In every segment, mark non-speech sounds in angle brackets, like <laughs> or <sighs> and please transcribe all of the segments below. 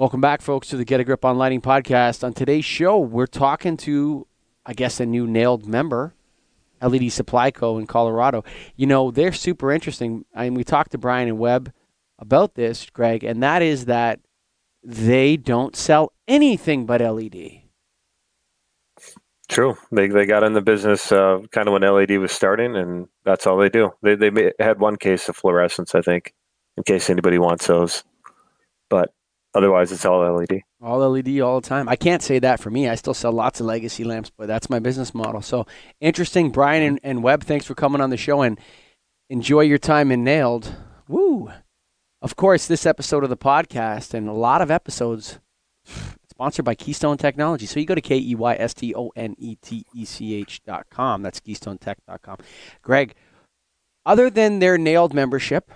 Welcome back, folks, to the Get a Grip on Lighting podcast. On today's show, we're talking to, I guess, a new NAILD member, LED Supply Co. in Colorado. You know, they're super interesting. I mean, we talked to Brian and Webb about this, Greg, and that is that they don't sell anything but LED. True. They they got in the business uh, kind of when LED was starting, and that's all they do. They they had one case of fluorescence, I think, in case anybody wants those. But otherwise, it's all LED. All LED all the time. I can't say that for me. I still sell lots of legacy lamps, but that's my business model. So interesting, Brian and, and Webb. Thanks for coming on the show and enjoy your time in NAILD. Woo! Of course, this episode of the podcast and a lot of episodes <sighs> sponsored by Keystone Technology. So you go to K E Y S T O N E T E C H dot com. That's keystonetech.com. Greg, other than their NAILD membership,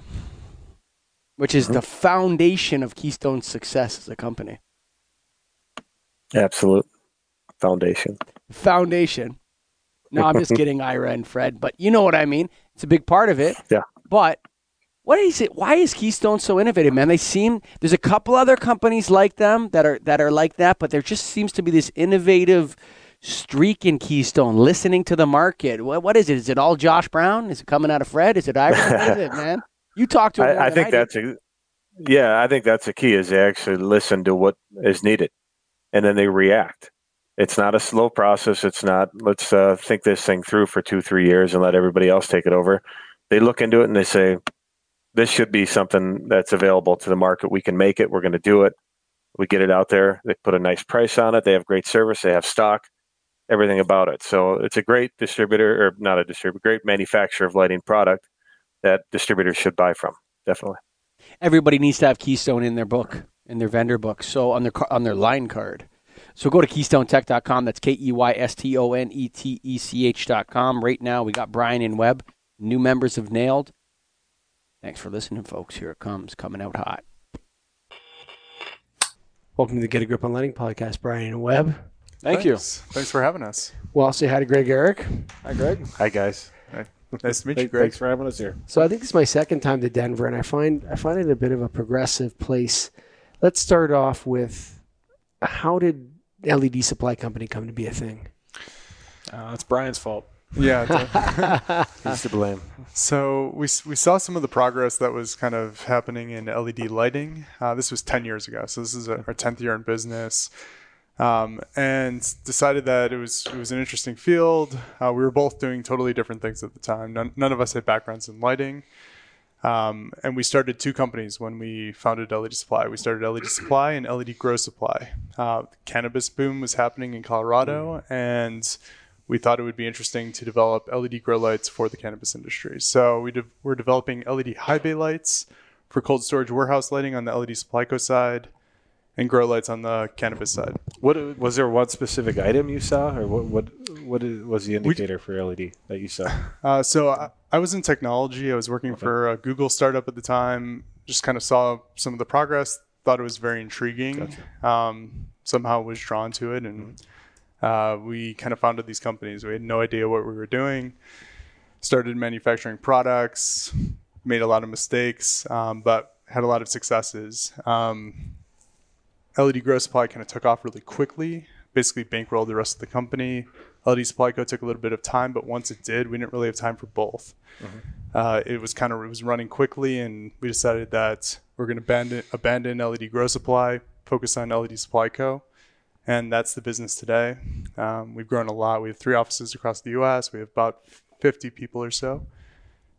which is mm-hmm. the foundation of Keystone's success as a company. Absolute foundation. Foundation. No, I'm just <laughs> kidding, Ira and Fred, but you know what I mean. It's a big part of it. Yeah. But what is it? Why is Keystone so innovative, man? They seem there's a couple other companies like them that are that are like that, but there just seems to be this innovative streak in Keystone, listening to the market. What what is it? Is it all Josh Brown? Is it coming out of Fred? Is it Ira? what is it, <laughs> man? You talk to him. I, I think I that's a, yeah. I think that's the key is they actually listen to what is needed, and then they react. It's not a slow process. It's not let's uh, think this thing through for two three years and let everybody else take it over. They look into it and they say, this should be something that's available to the market. We can make it. We're going to do it. We get it out there. They put a nice price on it. They have great service. They have stock, everything about it. So it's a great distributor, or not a distributor, great manufacturer of lighting product that distributors should buy from. Definitely. Everybody needs to have Keystone in their book, in their vendor book. So on their on their line card. So go to keystonetech.com. That's K E Y S T O N E T E C H.com. Right now, we got Brian and Webb, new members of NAILD. Thanks for listening, folks. Here it comes, coming out hot. Welcome to the Get a Grip on Lighting podcast, Brian and Webb. Thank Thanks. you. Thanks for having us. Well, I'll say hi to Greg Eric. Hi, Greg. Hi, guys. Hi. Nice to meet you, Greg. Thanks for having us here. So I think it's my second time to Denver, and I find I find it a bit of a progressive place. Let's start off with how did LED Supply Company come to be a thing? Uh, that's Brian's fault. Yeah, <laughs> <laughs> he's to blame. So we we saw some of the progress that was kind of happening in LED lighting. Uh, this was ten years ago, so this is a, our tenth year in business, um, and decided that it was it was an interesting field. Uh, we were both doing totally different things at the time. None, none of us had backgrounds in lighting. Um, and we started two companies when we founded LED Supply. We started LED Supply and LED Grow Supply. Uh, cannabis boom was happening in Colorado, and we thought it would be interesting to develop LED grow lights for the cannabis industry. So we de- we're developing LED high bay lights for cold storage warehouse lighting on the LED supply co side and grow lights on the cannabis side. What was there one specific item you saw, or what what what was the indicator we, for LED that you saw? <laughs> Uh, so I, I, was in technology. I was working okay. for a Google startup at the time. Just kind of saw some of the progress. Thought it was very intriguing. Gotcha. Um, somehow was drawn to it and. Mm-hmm uh, we kind of founded these companies. We had no idea what we were doing. Started manufacturing products, made a lot of mistakes, um, but had a lot of successes. Um, LED Grow Supply kind of took off really quickly. Basically, bankrolled the rest of the company. LED Supply Co took a little bit of time, but once it did, we didn't really have time for both. Mm-hmm. Uh, it was kind of it was running quickly, and we decided that we're going to abandon, abandon LED Grow Supply, focus on LED Supply Co and that's the business today. Um, we've grown a lot. We have three offices across the U.S. We have about 50 people or so,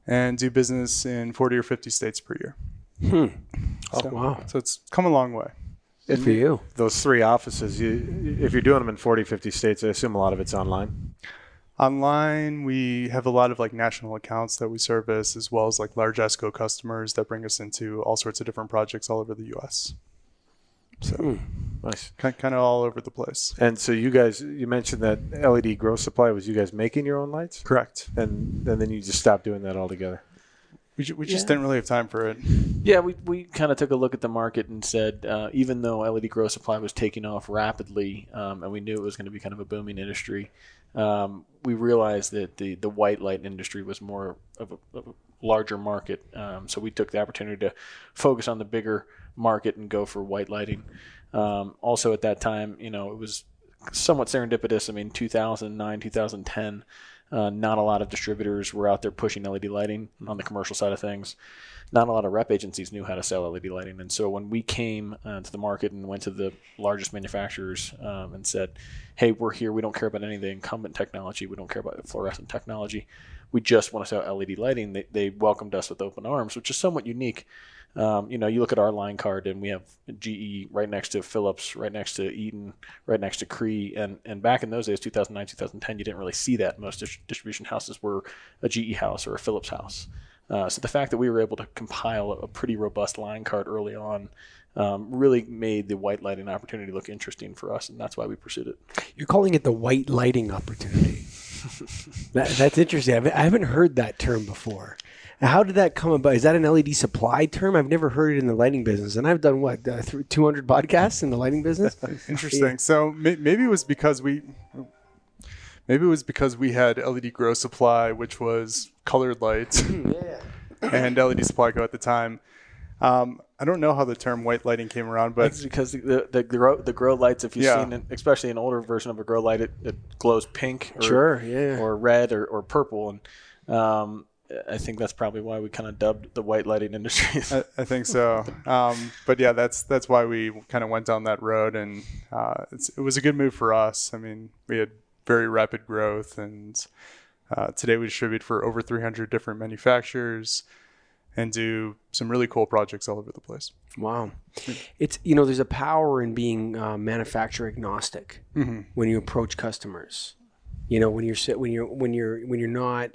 and do business in 40 or 50 states per year. Hmm. Oh so, wow! So it's come a long way. Good for you. Those three offices, you, if you're doing them in 40, 50 states, I assume a lot of it's online. Online, we have a lot of like national accounts that we service, as well as like large ESCO customers that bring us into all sorts of different projects all over the U.S. So mm, nice, kind, kind of all over the place. And so you guys, you mentioned that LED Grow Supply was you guys making your own lights, correct? And and then you just stopped doing that altogether. We, we just yeah. didn't really have time for it. Yeah, we, we kind of took a look at the market and said, uh, even though LED Grow Supply was taking off rapidly, um, and we knew it was going to be kind of a booming industry, um, we realized that the, the white light industry was more of a, of a larger market. Um, so we took the opportunity to focus on the bigger market and go for white lighting. Um, also, at that time, you know, it was somewhat serendipitous. I mean, 2009, 2010, uh, not a lot of distributors were out there pushing LED lighting on the commercial side of things. Not a lot of rep agencies knew how to sell LED lighting. And so when we came uh, to the market and went to the largest manufacturers um, and said, hey, we're here, we don't care about any of the incumbent technology, we don't care about fluorescent technology, we just want to sell LED lighting, they, they welcomed us with open arms, which is somewhat unique. Um, you know, you look at our line card and we have GE right next to Philips, right next to Eaton, right next to Cree. And, and back in those days, 2009, 2010, you didn't really see that. Most distribution houses were a GE house or a Philips house. Uh, so the fact that we were able to compile a pretty robust line card early on um, really made the white lighting opportunity look interesting for us, and that's why we pursued it. You're calling it the white lighting opportunity. <laughs> that, that's interesting. I haven't heard that term before. How did that come about? Is that an LED supply term? I've never heard it in the lighting business, and I've done what uh, 200 podcasts in the lighting business. <laughs> Interesting. Yeah. So maybe it was because we, maybe it was because we had LED grow supply, which was colored lights, yeah. <laughs> and LED supply Co at the time. Um, I don't know how the term white lighting came around, but it's because the the grow the grow lights, if you've yeah. seen, it, especially an older version of a grow light, it, it glows pink, or, sure, yeah, or red or, or purple, and um, I think that's probably why we kind of dubbed the white lighting industry. <laughs> I, I, think so. Um, but yeah, that's that's why we kind of went down that road, and uh, it was a good move for us. I mean, we had very rapid growth, and uh, today we distribute for over 300 different manufacturers and do some really cool projects all over the place. Wow, it's you know there's a power in being uh, manufacturer agnostic mm-hmm. when you approach customers. You know when you're when you're when you're when you're not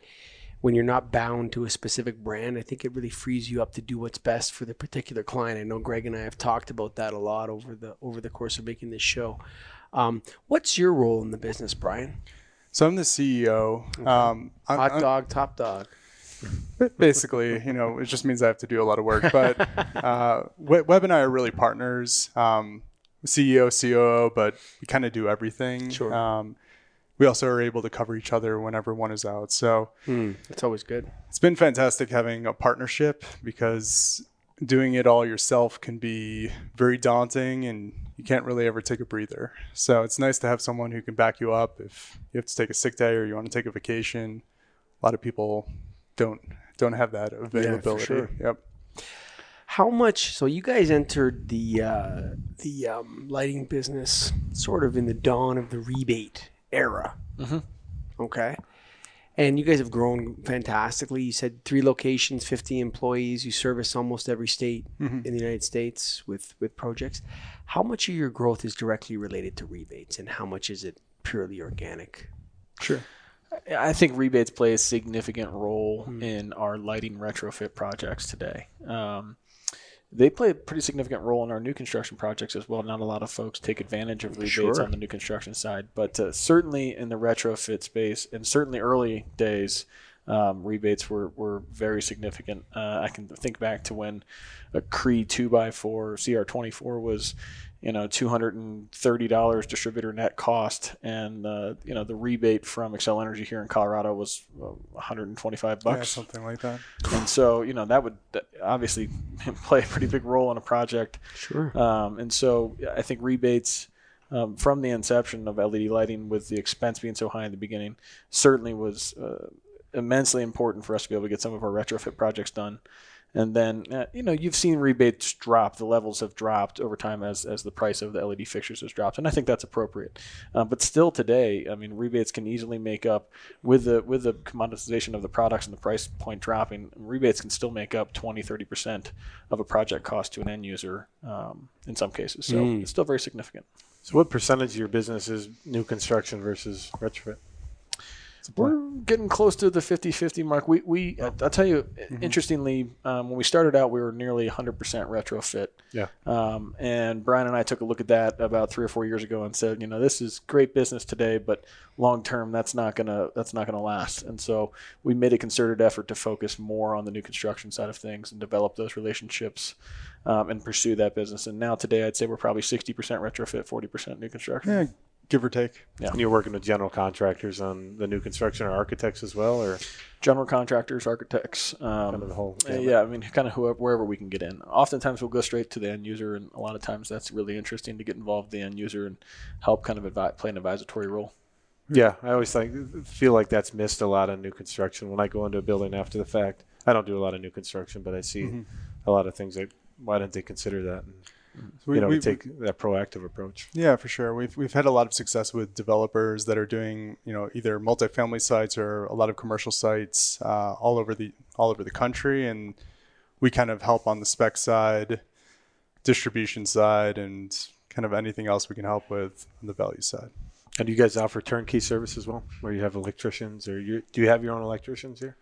when you're not bound to a specific brand, I think it really frees you up to do what's best for the particular client. I know Greg and I have talked about that a lot over the over the course of making this show. Um, what's your role in the business, Brian? So I'm the CEO. Okay. Um, Hot I'm, dog, top dog. Basically, you know, it just means I have to do a lot of work. But <laughs> uh, Webb and I are really partners. Um, CEO, COO, but we kind of do everything. Sure. Um, we also are able to cover each other whenever one is out. So mm, that's always good. It's been fantastic having a partnership because doing it all yourself can be very daunting and you can't really ever take a breather. So it's nice to have someone who can back you up if you have to take a sick day or you want to take a vacation. A lot of people don't don't have that availability. Yeah, sure. Yep. How much? So you guys entered the uh, the um, lighting business sort of in the dawn of the rebate era. Mm-hmm. Okay. And you guys have grown fantastically. You said three locations, 50 employees. You service almost every state mm-hmm. in the United States with, with projects. How much of your growth is directly related to rebates and how much is it purely organic? Sure. I think rebates play a significant role mm-hmm. in our lighting retrofit projects today. Um, they play a pretty significant role in our new construction projects as well. Not a lot of folks take advantage of rebates sure. on the new construction side, but uh, certainly in the retrofit space, and certainly early days, um, rebates were, were very significant. Uh, I can think back to when a Cree 2x4 CR24 was you know, two hundred and thirty dollars distributor net cost, and uh, you know the rebate from Xcel Energy here in Colorado was uh, one hundred and twenty-five bucks, yeah, something like that. And so you know that would obviously <laughs> play a pretty big role in a project. Sure. Um, and so I think rebates. Um, from the inception of LED lighting, with the expense being so high in the beginning, certainly was uh, immensely important for us to be able to get some of our retrofit projects done. And then, uh, you know, you've seen rebates drop. The levels have dropped over time as, as the price of the LED fixtures has dropped, and I think that's appropriate. Um, but still, today, I mean, rebates can easily make up with the with the commoditization of the products and the price point dropping. Rebates can still make up 20, 30 percent of a project cost to an end user um, in some cases. So mm. it's still very significant. So, what percentage of your business is new construction versus retrofit? We're getting close to the 50-50 mark. We, we I'll tell you, mm-hmm. interestingly, um, when we started out, we were nearly 100% retrofit. Yeah. Um, and Brian and I took a look at that about three or four years ago and said, you know, this is great business today, but long term, that's not gonna that's not gonna last. And so we made a concerted effort to focus more on the new construction side of things and develop those relationships um, and pursue that business. And now today, I'd say we're probably 60% retrofit, 40% new construction. Yeah give or take. Yeah. And you're working with general contractors on the new construction or architects as well, or General contractors, architects, um, kind of the whole? Gamut? yeah, I mean, kind of whoever, wherever we can get in. Oftentimes, we'll go straight to the end user, and a lot of times that's really interesting to get involved with the end user and help kind of advi- play an advisory role. Yeah, I always think feel like that's missed a lot on new construction. When I go into a building after the fact, I don't do a lot of new construction, but I see Mm-hmm. a lot of things like why didn't they consider that? And, We- you know, we- we take that proactive approach. Yeah, for sure. We've we've had a lot of success with developers that are doing you know either multifamily sites or a lot of commercial sites uh, all over the all over the country, and we kind of help on the spec side, distribution side, and kind of anything else we can help with on the value side. And do you guys offer turnkey service as well, where you have electricians, or you do you have your own electricians here?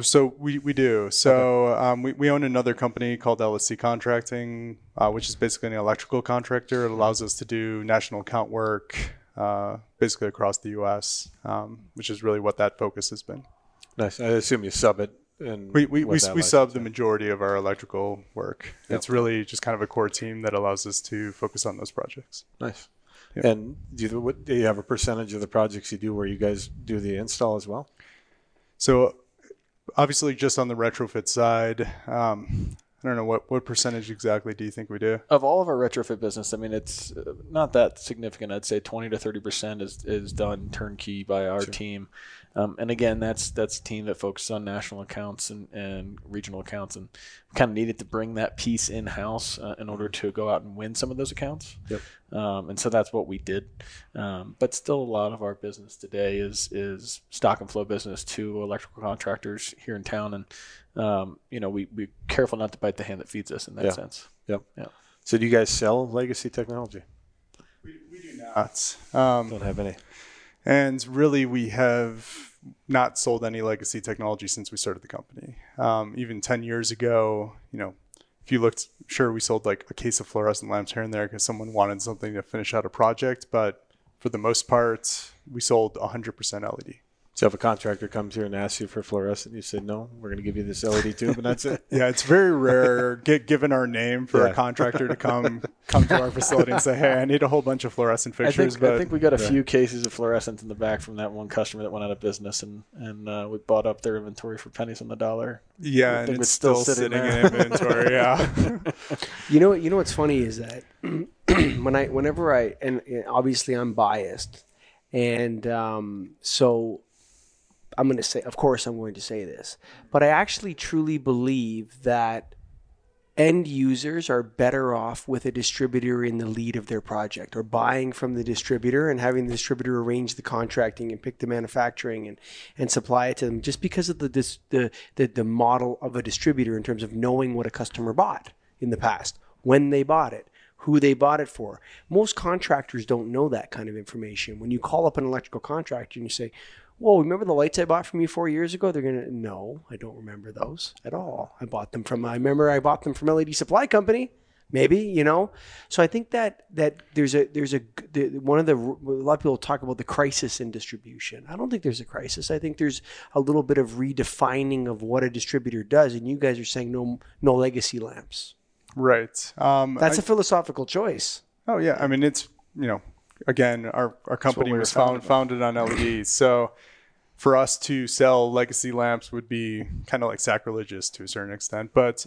So we, we do. So um, we, we own another company called LSC Contracting, uh, which is basically an electrical contractor. It allows us to do national account work uh, basically across the U.S., um, which is really what that focus has been. Nice. I assume you sub it. And We, we, we, we sub the majority of our electrical work. It's really just kind of a core team that allows us to focus on those projects. Nice. Yeah. And do you, what, do you have a percentage of the projects you do where you guys do the install as well? So obviously just on the retrofit side, um, I don't know what, what percentage exactly do you think we do? Of all of our retrofit business, I mean, it's uh, not that significant. I'd say 20 to 30 percent is, is done turnkey by our team. Um, and again, that's that's a team that focuses on national accounts and, and regional accounts, and kind of needed to bring that piece in house uh, in order to go out and win some of those accounts. Yep. Um, and so that's what we did. Um, but still, a lot of our business today is is stock and flow business to electrical contractors here in town, and um, you know we we careful not to bite the hand that feeds us in that Yeah. sense. Yep. Yeah. So do you guys sell legacy technology? We, we do not. Um, Don't have any. And really, we have not sold any legacy technology since we started the company. Um, even 10 years ago, you know, if you looked, sure, we sold like a case of fluorescent lamps here and there because someone wanted something to finish out a project. But for the most part, we sold 100% LED. So if a contractor comes here and asks you for fluorescent, you say no, we're going to give you this LED <laughs> tube, and that's it. Yeah, it's very rare, get, given our name, for Yeah. a contractor to come come to our facility and say, "Hey, I need a whole bunch of fluorescent I fixtures." think, but I think we got a few cases of fluorescent in the back from that one customer that went out of business, and and uh, we bought up their inventory for pennies on the dollar. yeah, and think it's it's still still, sitting sitting, in inventory. Yeah. <laughs> You know, you know what's funny is that <clears throat> when I, whenever I, and and obviously I'm biased, and um, so I'm going to say, of course, I'm going to say this, but I actually truly believe that end users are better off with a distributor in the lead of their project or buying from the distributor and having the distributor arrange the contracting and pick the manufacturing and, and supply it to them just because of the, dis, the, the, the model of a distributor in terms of knowing what a customer bought in the past, when they bought it, who they bought it for. Most contractors don't know that kind of information. When you call up an electrical contractor and you say, Whoa, remember the lights I bought from you four years ago? They're gonna no, I don't remember those at all. I bought them from I remember I bought them from LED Supply Company. Maybe you know. So I think that that there's a there's a the, one of the a lot of people talk about the crisis in distribution. I don't think there's a crisis. I think there's a little bit of redefining of what a distributor does, and you guys are saying no no legacy lamps. right. Um, That's I- a philosophical choice. Oh yeah, I mean it's you know again our our company we was found, founded on LEDs, so for us to sell legacy lamps would be kind of like sacrilegious to a certain extent. But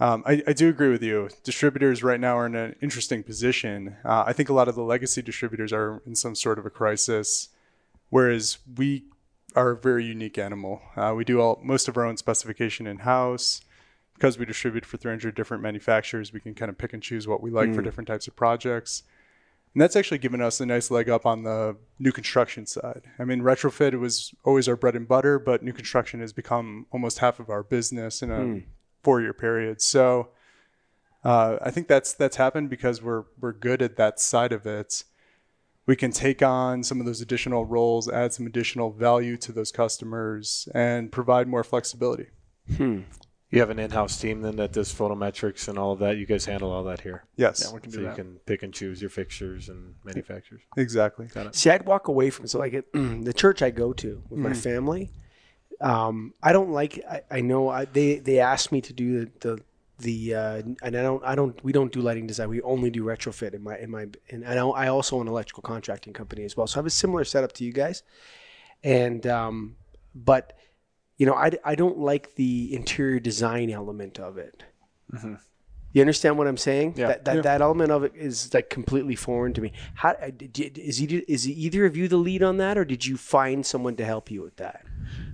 um, I, I do agree with you. Distributors right now are in an interesting position. Uh, I think a lot of the legacy distributors are in some sort of a crisis, whereas we are a very unique animal. Uh, we do all most of our own specification in house because we distribute for 300 different manufacturers, we can kind of pick and choose what we like for different types of projects. And that's actually given us a nice leg up on the new construction side. I mean, retrofit was always our bread and butter, but new construction has become almost half of our business in a four year period. So uh, I think that's that's happened because we're we're good at that side of it. We can take on some of those additional roles, add some additional value to those customers, and provide more flexibility. You have an in-house team then that does photometrics and all of that. You guys handle all that here, Yes, Yeah, we can so do you can pick and choose your fixtures and manufacturers. exactly. See, I'd walk away from so like it, <clears throat> the church I go to with my family. Um, I don't like. I, I know I, they they asked me to do the, the the uh, and I don't I don't we don't do lighting design. We only do retrofit in my in my and I don't, I also own an electrical contracting company as well. So I have a similar setup to you guys, and um, but you know I, I don't like the interior design element of it. You understand what I'm saying? Yeah. That that, that element of it is like completely foreign to me. How uh, did, is either, is either of you the lead on that, or did you find someone to help you with that?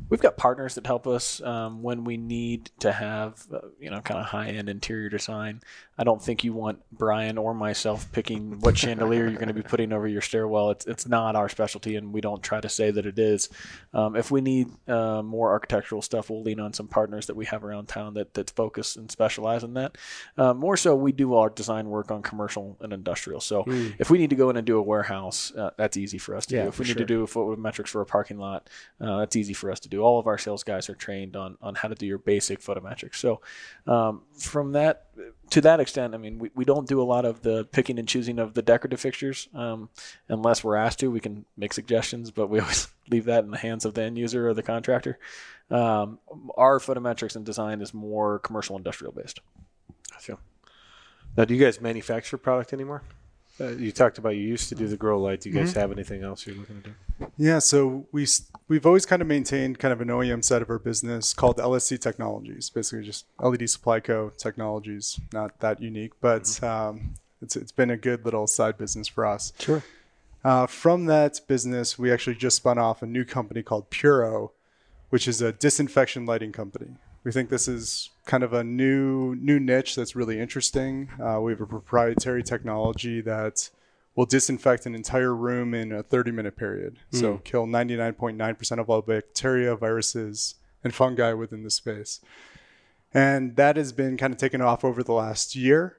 We've got partners that help us um, when we need to have, uh, you know, kind of high end interior design. I don't think you want Brian or myself picking what <laughs> chandelier you're going to be putting over your stairwell. It's it's not our specialty, and we don't try to say that it is. Um, if we need uh, more architectural stuff, we'll lean on some partners that we have around town that that focus and specialize in that. Uh, more so, we do our design work on commercial and industrial. So if we need to go in and do a warehouse, uh, that's easy for us to Yeah, do. If we need sure. to do a photometrics for a parking lot, uh, that's easy for us to do. All of our sales guys are trained on on how to do your basic photometrics. So um, from that to that extent, I mean, we, we don't do a lot of the picking and choosing of the decorative fixtures um, unless we're asked to. We can make suggestions, but we <laughs> always leave that in the hands of the end user or the contractor. Um, our photometrics and design is more commercial industrial based. Gotcha. Now, do you guys manufacture product anymore? Uh, you talked about you used to do the grow light. Do you guys have anything else you're looking to do? Yeah, so we we've always kind of maintained kind of an OEM side of our business called LSC Technologies, basically just LED Supply Co. Technologies. Not that unique, but um, it's it's been a good little side business for us. Sure. Uh, from that business, we actually just spun off a new company called Puro, which is a disinfection lighting company. We think this is kind of a new new niche that's really interesting. Uh, we have a proprietary technology that will disinfect an entire room in a 30 minute period. So kill 99.9% of all bacteria, viruses, and fungi within the space. And that has been kind of taken off over the last year.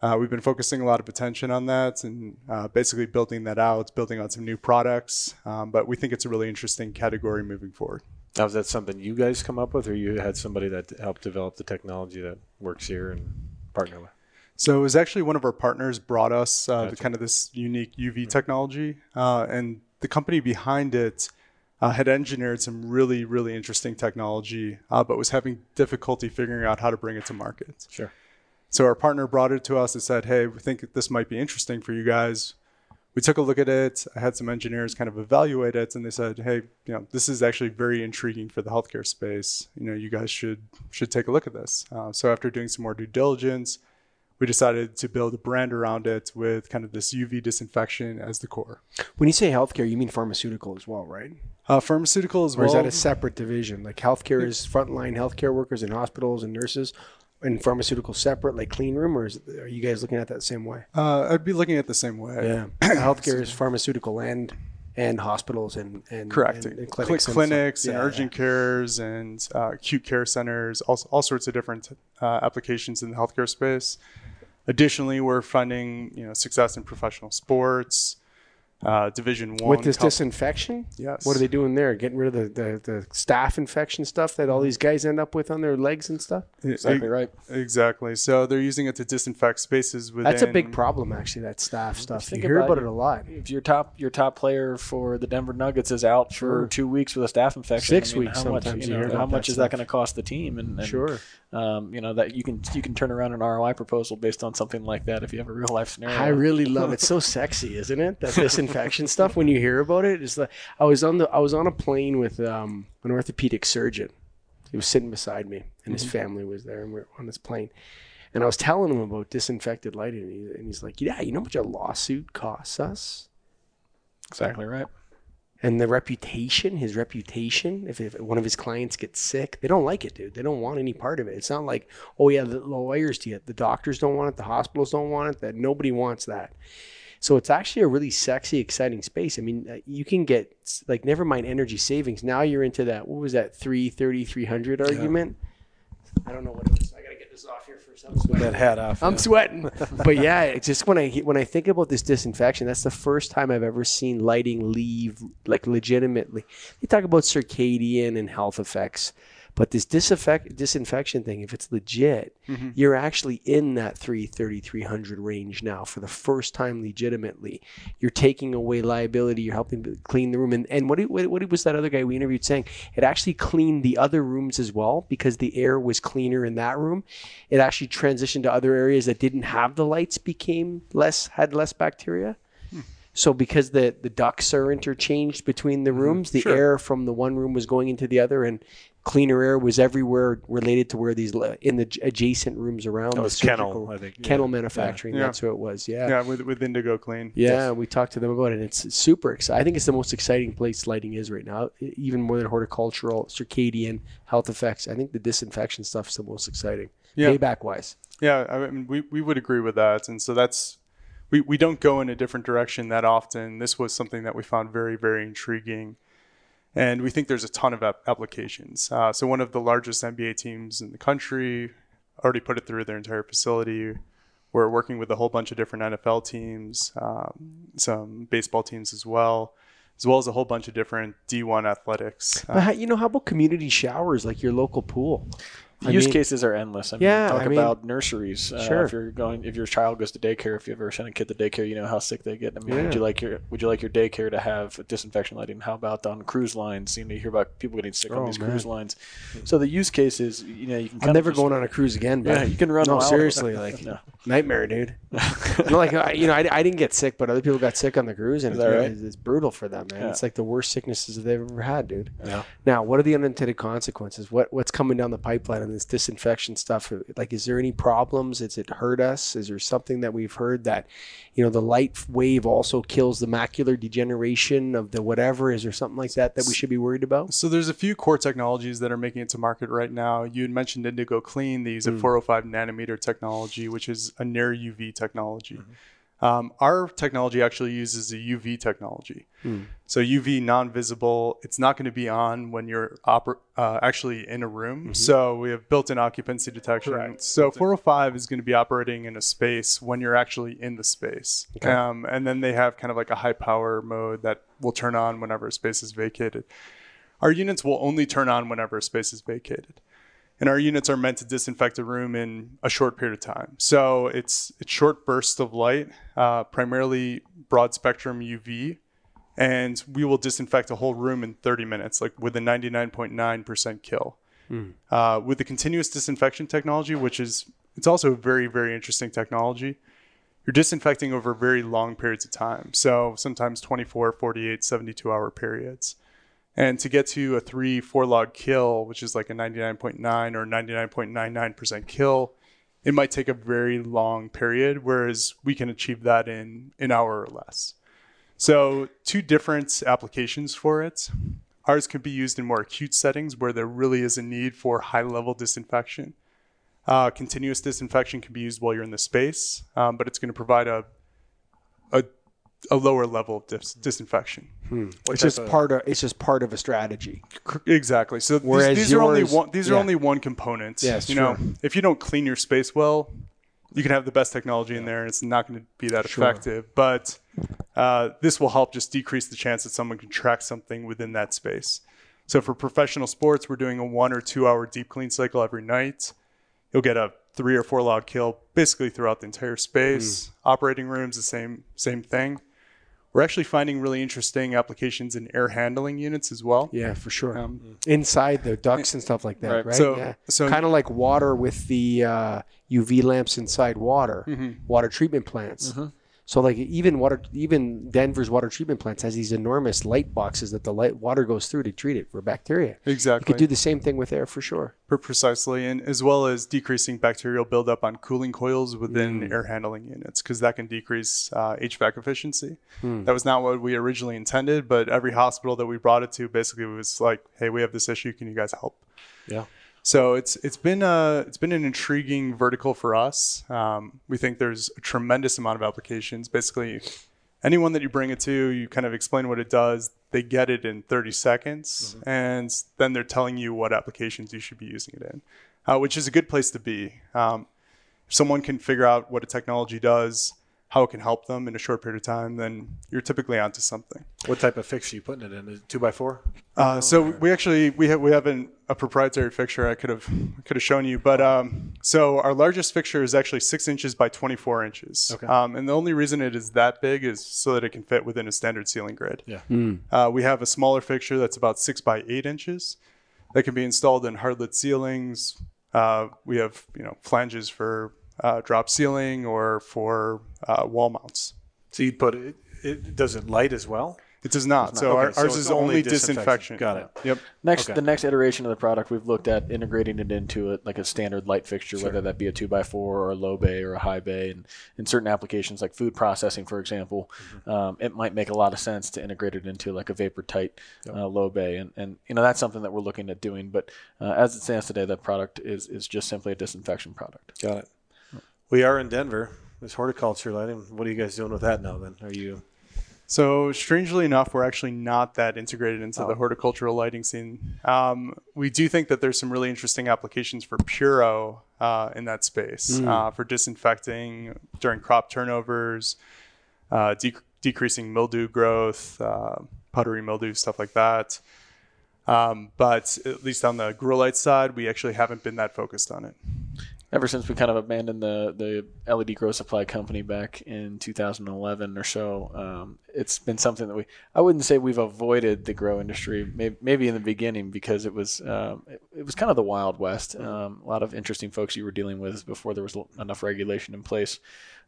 Uh, we've been focusing a lot of attention on that and uh, basically building that out, building out some new products. Um, but we think it's a really interesting category moving forward. Now, is that something you guys come up with, or you had somebody that helped develop the technology that works here and partner with? So it was actually one of our partners brought us uh, the kind of this unique UV technology, uh, and the company behind it uh, had engineered some really, really interesting technology, uh, but was having difficulty figuring out how to bring it to market. Sure. So our partner brought it to us and said, "Hey, we think this might be interesting for you guys." We took a look at it. I had some engineers kind of evaluate it, and they said, "Hey, you know, this is actually very intriguing for the healthcare space. You know, you guys should should take a look at this." Uh, so after doing some more due diligence, we decided to build a brand around it with kind of this UV disinfection as the core. When you say healthcare, you mean pharmaceutical as well, right? Uh, pharmaceutical as Or well. is that a separate division? Like healthcare is frontline healthcare workers in hospitals and nurses, and pharmaceutical separate, like clean room, or is, are you guys looking at that same way? uh, I'd be looking at the same way. Yeah, <clears throat> healthcare is pharmaceutical and and hospitals and and Correct. and, and Cl- clinics, clinics, and. Yeah, urgent cares and uh, acute care centers, all, all sorts of different uh, applications in the healthcare space. Additionally, we're funding you know success in professional sports, uh, Division. One. with this col- disinfection. Yes. What are they doing there? Getting rid of the, the, the staph infection stuff that all these guys end up with on their legs and stuff. Exactly right. Exactly. So they're using it to disinfect spaces within. That's a big problem, actually. That staph stuff. You hear about about it. it a lot. If your top your top player for the Denver Nuggets is out Sure. for two weeks with a staph infection, Six I mean, weeks how much, sometimes you you know, hear how much that is that going to cost the team? And, and Sure. um, you know that you can you can turn around an ROI proposal based on something like that if you have a real life scenario. I really love it. It's so sexy, isn't it? That <laughs> disinfection stuff. When you hear about it, it's like I was on the I was on a plane with um, an orthopedic surgeon. He was sitting beside me, and his family was there, and we are on this plane. And I was telling him about disinfected lighting, and, he, and he's like, "Yeah, you know how much a lawsuit costs us, exactly right. and the reputation, his reputation. If, if one of his clients gets sick, they don't like it, dude. They don't want any part of it. It's not like, oh yeah, the lawyers do it, the doctors don't want it, the hospitals don't want it. That nobody wants that. So it's actually a really sexy, exciting space. I mean, uh, you can get like never mind energy savings. Now you're into that. What was that 330, 300 argument? I don't know what it was. I gotta get this off here for some. That hat off. I'm yeah. sweating. <laughs> but yeah, it's just when I when I think about this disinfection, that's the first time I've ever seen lighting leave like legitimately. They talk about circadian and health effects, But this disinfect, disinfection thing, if it's legit, Mm-hmm. you're actually in that 330, 300 range now for the first time legitimately. You're taking away liability. You're helping clean the room. And, and what, what, what was that other guy we interviewed saying? It actually cleaned the other rooms as well because the air was cleaner in that room. It actually transitioned to other areas that didn't have the lights became less, had less bacteria. So because the the ducts are interchanged between the rooms, the Sure. air from the one room was going into the other, and cleaner air was everywhere related to where these in the adjacent rooms around. That the was Kenall, I think. Yeah. Kenall manufacturing. Yeah. That's who it was. Yeah. Yeah, with with Indigo Clean. Yeah, we talked to them about it. And it's super exciting. I think it's the most exciting place lighting is right now, even more than horticultural, circadian, health effects. I think the disinfection stuff is the most exciting, Yeah. payback wise. Yeah, I mean, we, we would agree with that. And so that's, we, we don't go in a different direction that often. This was something that we found very, very intriguing. And we think there's a ton of ap- applications. Uh, so, one of the largest NBA teams in the country already put it through their entire facility. We're working with a whole bunch of different NFL teams, um, some baseball teams as well, as well as a whole bunch of different D1 athletics. How, you know, how about community showers like your local pool? I use mean- cases are endless. I mean, Yeah, talk I mean- about nurseries. Uh, Sure. If you're going, if your child goes to daycare, if you ever send a kid to daycare, you know how sick they get. I mean, Yeah. would you like your would you like your daycare to have disinfection lighting? How about on cruise lines? You know, you hear about people getting sick Oh, on these man. cruise lines. So the use cases, you know, you can. I'm never just- going on a cruise again. But Yeah, you can run No, seriously, <laughs> like No. nightmare, dude. <laughs> like I- you know, I, I didn't get sick, but other people got sick on the cruise, and it's, right? it's, it's brutal for them, man. Yeah. It's like the worst sicknesses that they've ever had, dude. Yeah. Now, what are the unintended consequences? What what's coming down the pipeline on this disinfection stuff? Like, is there any problems? Has it hurt us? Is there something that we've heard that, you know, the light wave also kills the macular degeneration of the whatever? Is there something like that that we should be worried about? So there's a few core technologies that are making it to market right now. You had mentioned Indigo Clean. They use Hmm. a 405 nanometer technology, which is a near UV technology. Mm-hmm. Um, our technology actually uses a UV technology. Hmm. So UV non-visible. It's not going to be on when you're oper- uh, actually in a room. Mm-hmm. So we have built-in occupancy detection. So 405 is going to be operating in a space when you're actually in the space. Um, and then they have kind of like a high power mode that will turn on whenever a space is vacated. Our units will only turn on whenever a space is vacated. And our units are meant to disinfect a room in a short period of time. So it's it's short bursts of light, uh, primarily broad spectrum UV, and we will disinfect a whole room in 30 minutes, like with a 99.9% kill. Uh, with the continuous disinfection technology, which is it's also a very very interesting technology, you're disinfecting over very long periods of time. So sometimes 24, 48, 72 hour periods. And to get to a three, four log kill, which is like a 99.9 or 99.99% kill, it might take a very long period, whereas we can achieve that in an hour or less. So, two different applications for it. Ours can be used in more acute settings where there really is a need for high level disinfection. Uh, continuous disinfection can be used while you're in the space, um, but it's going to provide a, a, a lower level of dis- disinfection. It's just part of it's just part of a strategy. Exactly. So these, Whereas these are only one. These are yeah. only one component. Yes, you know, if you don't clean your space well, you can have the best technology in there, and it's not going to be that Sure. effective. But uh, this will help just decrease the chance that someone can track something within that space. So for professional sports, we're doing a one or two hour deep clean cycle every night. You'll get a three or four log kill basically throughout the entire space. Hmm. Operating rooms, the same same thing. We're actually finding really interesting applications in air handling units as well. Yeah, for sure. Um, Inside the ducts and stuff like that, right? Right. So- yeah. so- kind of like water with the uh, UV lamps inside water, Mm-hmm. water treatment plants. So like even water, even Denver's water treatment plants has these enormous light boxes that the light water goes through to treat it for bacteria. Exactly. You could do the same thing with air for sure. Precisely, and as well as decreasing bacterial buildup on cooling coils within Mm. air handling units, because that can decrease uh, HVAC efficiency. Hmm. That was not what we originally intended, but every hospital that we brought it to basically was like, "Hey, we have this issue. Can you guys help?" Yeah. So it's it's been a it's been an intriguing vertical for us. Um, we think there's a tremendous amount of applications. Basically, anyone that you bring it to, you kind of explain what it does. They get it in 30 seconds, and then they're telling you what applications you should be using it in, uh, which is a good place to be. Um, if someone can figure out what a technology does, how it can help them in a short period of time, then you're typically onto something. What type of fixture are you putting it in? Is it two by four? Uh, so we actually we have we have an, a proprietary fixture I could have could have shown you, but um, so our largest fixture is actually six inches by 24 inches. Okay. Um, and the only reason it is that big is so that it can fit within a standard ceiling grid. Yeah. Uh, we have a smaller fixture that's about six by eight inches that can be installed in hard lid ceilings. Uh, we have you know flanges for uh, drop ceiling or for uh, wall mounts. So you'd put it. It does it light as well. It does not. So Okay, our, so ours is only only disinfection. disinfection. Got it. Yep. Next, Okay. the next iteration of the product, we've looked at integrating it into a, like a standard light fixture, whether that be a two x four or a low bay or a high bay, and in certain applications like food processing, for example, um, it might make a lot of sense to integrate it into like a vapor tight uh, low bay, and and you know that's something that we're looking at doing. But uh, as it stands today, that product is is just simply a disinfection product. Got it. We are in Denver. This horticulture lighting. What are you guys doing with that now? Then are you? So strangely enough, we're actually not that integrated into Oh. the horticultural lighting scene. Um, we do think that there's some really interesting applications for Puro uh, in that space uh, for disinfecting during crop turnovers, uh, dec- decreasing mildew growth, uh, powdery mildew, stuff like that. Um, but at least on the grow light side, we actually haven't been that focused on it. Ever since we kind of abandoned the the LED grow supply company back in 2011 or so, um, it's been something that we I wouldn't say we've avoided the grow industry. Maybe, maybe in the beginning because it was um, it, it was kind of the wild west. Um, a lot of interesting folks you were dealing with before there was enough regulation in place.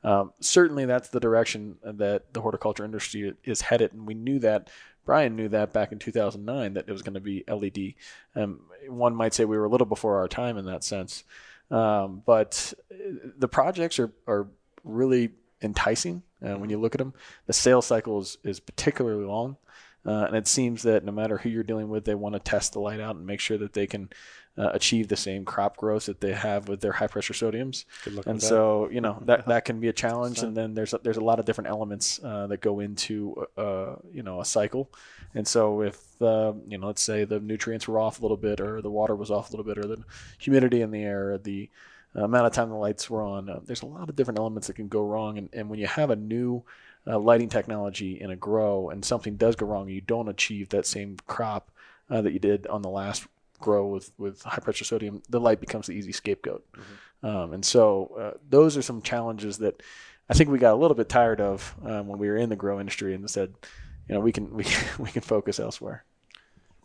Um, certainly, that's the direction that the horticulture industry is headed, and we knew that. Brian knew that back in 2009 that it was going to be LED. Um, one might say we were a little before our time in that sense. Um, but uh, the projects are, are really enticing uh, when you look at them. The sales cycle is, is particularly long. Uh, and it seems that no matter who you're dealing with, they want to test the light out and make sure that they can uh, achieve the same crop growth that they have with their high pressure sodiums. And with that. so, you know, that, <laughs> that can be a challenge. And then there's a, there's a lot of different elements uh, that go into, uh, you know, a cycle. And so if, uh, you know, let's say the nutrients were off a little bit or the water was off a little bit or the humidity in the air, the amount of time the lights were on, uh, there's a lot of different elements that can go wrong. And, and when you have a new uh, lighting technology in a grow and something does go wrong, you don't achieve that same crop uh, that you did on the last grow with, with high pressure sodium, the light becomes the easy scapegoat. Um, and so uh, those are some challenges that I think we got a little bit tired of um, when we were in the grow industry and said, you know, we can we, <laughs> we can focus elsewhere.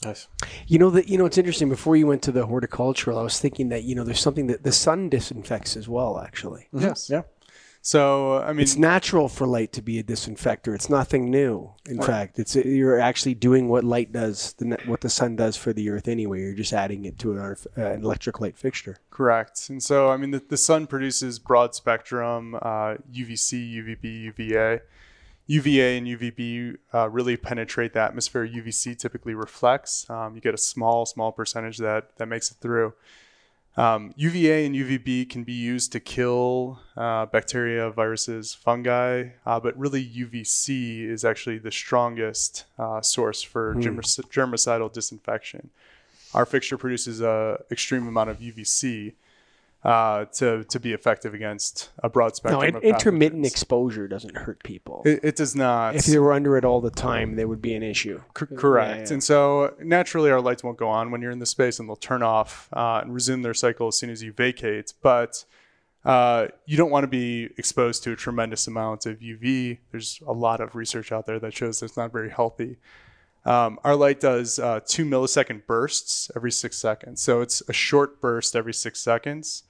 Nice. You know that you know it's interesting. Before you went to the horticultural, I was thinking that you know there's something that the sun disinfects as well. Actually, Yes. Yeah. So I mean, it's natural for light to be a disinfector. It's nothing new. In fact, it's you're actually doing what light does, what the sun does for the earth anyway. You're just adding it to an, uh, an electric light fixture. Correct. And so, I mean, the, the sun produces broad spectrum uh, UVC, UVB, UVA. UVA and UVB uh, really penetrate the atmosphere. UVC typically reflects. Um, you get a small, small percentage that, that makes it through. Um, UVA and UVB can be used to kill uh, bacteria, viruses, fungi, uh, but really UVC is actually the strongest uh, source for germic- germicidal disinfection. Our fixture produces an extreme amount of UVC uh, to to be effective against a broad No, spectrum. in- of intermittent exposure doesn't hurt people. It, it does not. if they were under it all the time, there would be an issue. C- correct. Yeah, yeah. And so naturally, our lights won't go on when you're in the space, and they'll turn off uh, and resume their cycle as soon as you vacate. But uh, you don't want to be exposed to a tremendous amount of UV. There's a lot of research out there that shows that's not very healthy. Um, our light does uh, two millisecond bursts every six seconds. So it's a short burst every six seconds.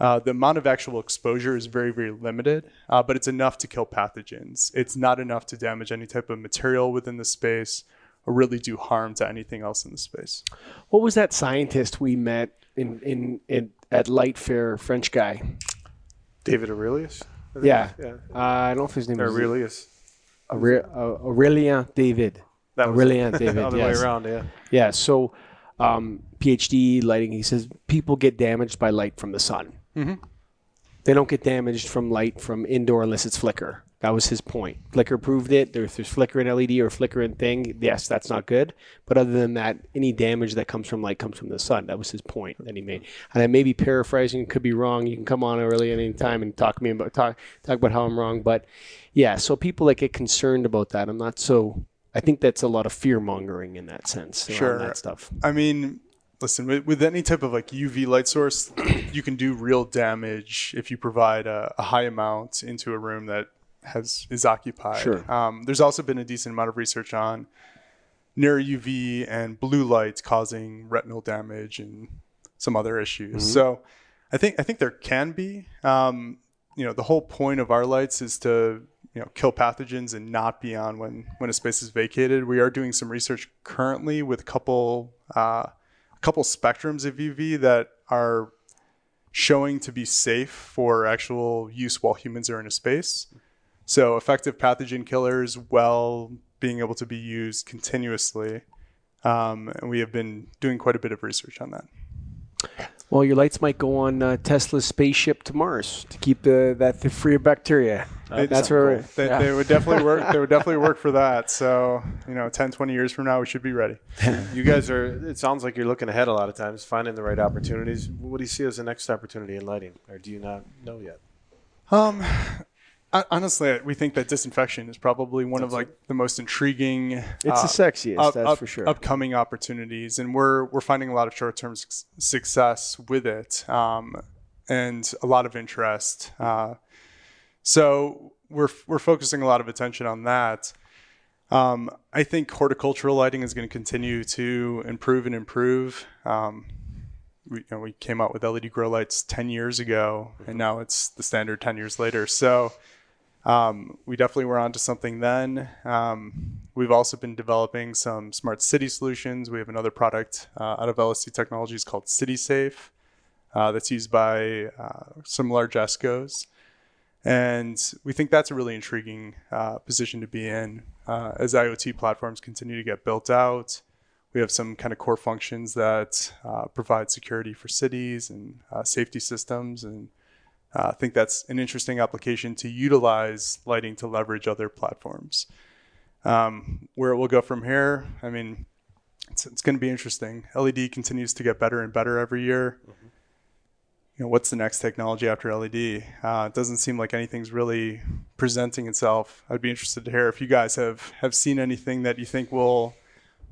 Uh, the amount of actual exposure is very, very limited, uh, but it's enough to kill pathogens. It's not enough to damage any type of material within the space or really do harm to anything else in the space. What was that scientist we met in in, in at LightFair? French guy. David Aurelius. I. Yeah. Yeah. Uh, I don't know if his name was Aurelius. Aure- uh, Aurelien David. That was Aurelien <laughs> David. the other yes. way around. Yeah. Yeah. So, um, PhD lighting. He says people get damaged by light from the sun. Mhm. They don't get damaged from light from indoor unless it's flicker. That was his point. Flicker proved it. There's, there's flickering LED or flickering thing. Yes, that's not good. But other than that, any damage that comes from light comes from the sun. That was his point that he made. And I may be paraphrasing, could be wrong. You can come on early at any time and talk me about talk talk about how I'm wrong. But yeah, so people that get concerned about that, I'm not so. I think that's a lot of fear mongering in that sense. Sure. that stuff. I mean, listen, with, with any type of like UV light source, you can do real damage if you provide a, a high amount into a room that has is occupied. Sure. Um, there's also been a decent amount of research on near UV and blue light causing retinal damage and some other issues. So, I think I think there can be. Um, you know, the whole point of our lights is to you know kill pathogens and not be on when when a space is vacated. We are doing some research currently with a couple uh, couple spectrums of UV that are showing to be safe for actual use while humans are in a space. So effective pathogen killers while being able to be used continuously. Um, and we have been doing quite a bit of research on that. Well, your lights might go on uh, Tesla's spaceship to Mars to keep the that the free of bacteria. They- That's where they, they would definitely work. They would definitely work for that. <laughs> So you know, 10, 20 years from now, we should be ready. <laughs> You guys are. It sounds like you're looking ahead a lot of times, finding the right opportunities. What do you see as the next opportunity in lighting, or do you not know yet? Um, I- honestly, we think that disinfection is probably one of like the most intriguing. it's uh, the sexiest, up- that's up- for sure. Upcoming opportunities, and we're we're finding a lot of short-term suc success with it, um, and a lot of interest. Uh, so we're we're focusing a lot of attention on that. Um, I think horticultural lighting is going to continue to improve and improve. Um, we, you know, we came out with LED grow lights 10 years ago, and now it's the standard 10 years later. So um, we definitely were onto something then. Um, we've also been developing some smart city solutions. We have another product uh, out of LSC Technologies called CitySafe uh, that's used by uh, some large ESCOs. And we think that's a really intriguing uh, position to be in uh, as IoT platforms continue to get built out. We have some kind of core functions that uh, provide security for cities and safety systems. And I think that's an interesting application to utilize lighting to leverage other platforms. Um, where it will go from here, I mean, it's, it's going to be interesting. LED continues to get better and better every year you know, what's the next technology after LED? Uh, it doesn't seem like anything's really presenting itself. I'd be interested to hear if you guys have, have seen anything that you think will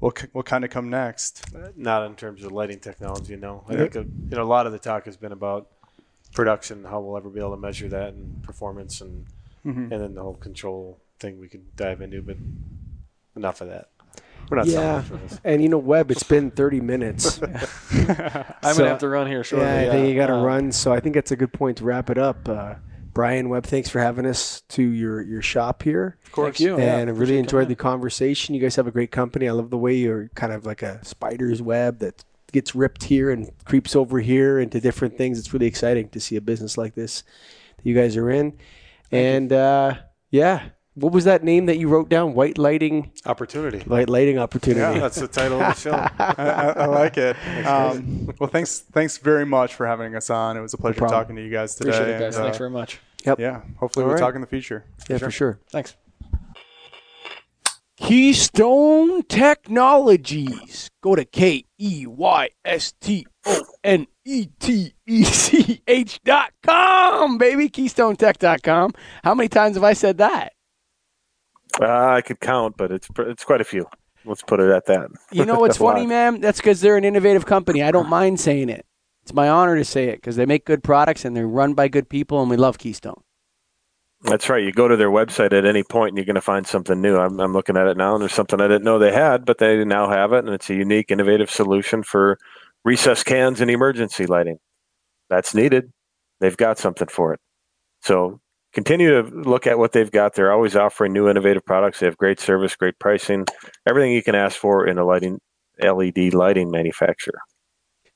will will kind of come next. Not in terms of lighting technology, no. I think uh, you know a lot of the talk has been about production, how we'll ever be able to measure that, and performance, and and then the whole control thing we could dive into. But enough of that. We're not yeah, selling this. and you know, Webb, it's been 30 minutes. <laughs> I'm <laughs> So- gonna have to run here shortly. yeah, I think you got to Um, run. So I think that's a good point to wrap it up. Uh, Brian Webb, thanks for having us to your your shop here. Of course. Thank you. Yeah, and I really enjoyed coming the conversation. You guys have a great company. I love the way you're kind of like a spider's web that gets ripped here and creeps over here into different things. It's really exciting to see a business like this that you guys are in. and uh, yeah, what was that name that you wrote down? White lighting, Opportunity. light lighting opportunity. Yeah, that's the title of the show. <laughs> I, I, I like it. Um, well, thanks thanks very much for having us on. It was a pleasure problem. talking to you guys today. Appreciate it, guys. and, Thanks uh, very much. Yep. yeah, hopefully All we'll right. talk in the future. yeah, for sure. Thanks. Keystone Technologies. Go to K E Y S T O N E T E C H dot com, baby. KeystoneTech dot com. How many times have I said that? Uh, I could count, but it's it's quite a few. Let's put it at that. You know <laughs> what's funny, man? That's because they're an innovative company. I don't mind saying it. It's my honor to say it because they make good products and they're run by good people, and we love Keystone. That's right. You go to their website at any point and you're going to find something new. I'm, I'm looking at it now and there's something I didn't know they had, but they now have it. And it's a unique, innovative solution for recessed cans and emergency lighting. That's needed. They've got something for it. So continue to look at what they've got. They're always offering new, innovative products. They have great service, great pricing, everything you can ask for in a lighting LED lighting manufacturer.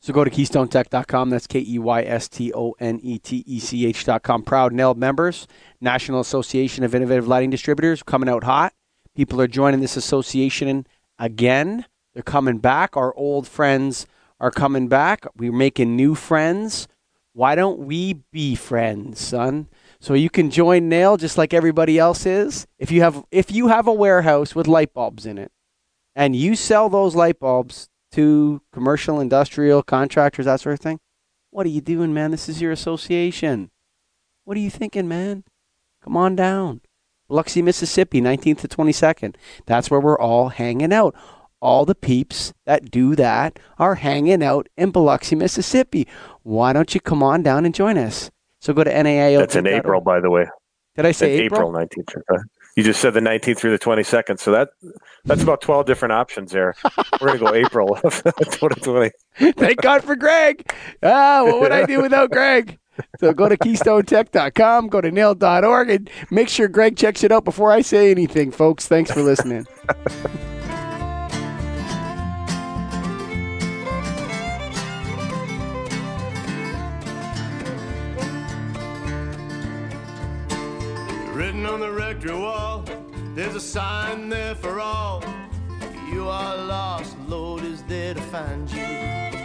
So go to KeystoneTech.com. That's K E Y S T O N E T E C H.com. Proud NAILD members, National Association of Innovative Lighting Distributors, coming out hot. People are joining this association again. They're coming back. Our old friends are coming back. We're making new friends. Why don't we be friends, son? So you can join NAILD just like everybody else is. If you have if you have a warehouse with light bulbs in it and you sell those light bulbs to commercial, industrial, contractors, that sort of thing, what are you doing, man? This is your association. What are you thinking, man? Come on down. Biloxi, Mississippi, 19th to 22nd. That's where we're all hanging out. All the peeps that do that are hanging out in Biloxi, Mississippi. Why don't you come on down and join us? So go to NAILD. That's in April, by the way. Did I say April April? 19th. You just said the 19th through the 22nd. So that that's about 12 different options there. We're going to go <laughs> April of 2020. Thank God for Greg. Ah, what would I do without Greg? So go to KeystoneTech.com, go to nail.org, and make sure Greg checks it out before I say anything, folks. Thanks for listening. <laughs> On the rectory wall, there's a sign there for all. You are lost, Lord is there to find you.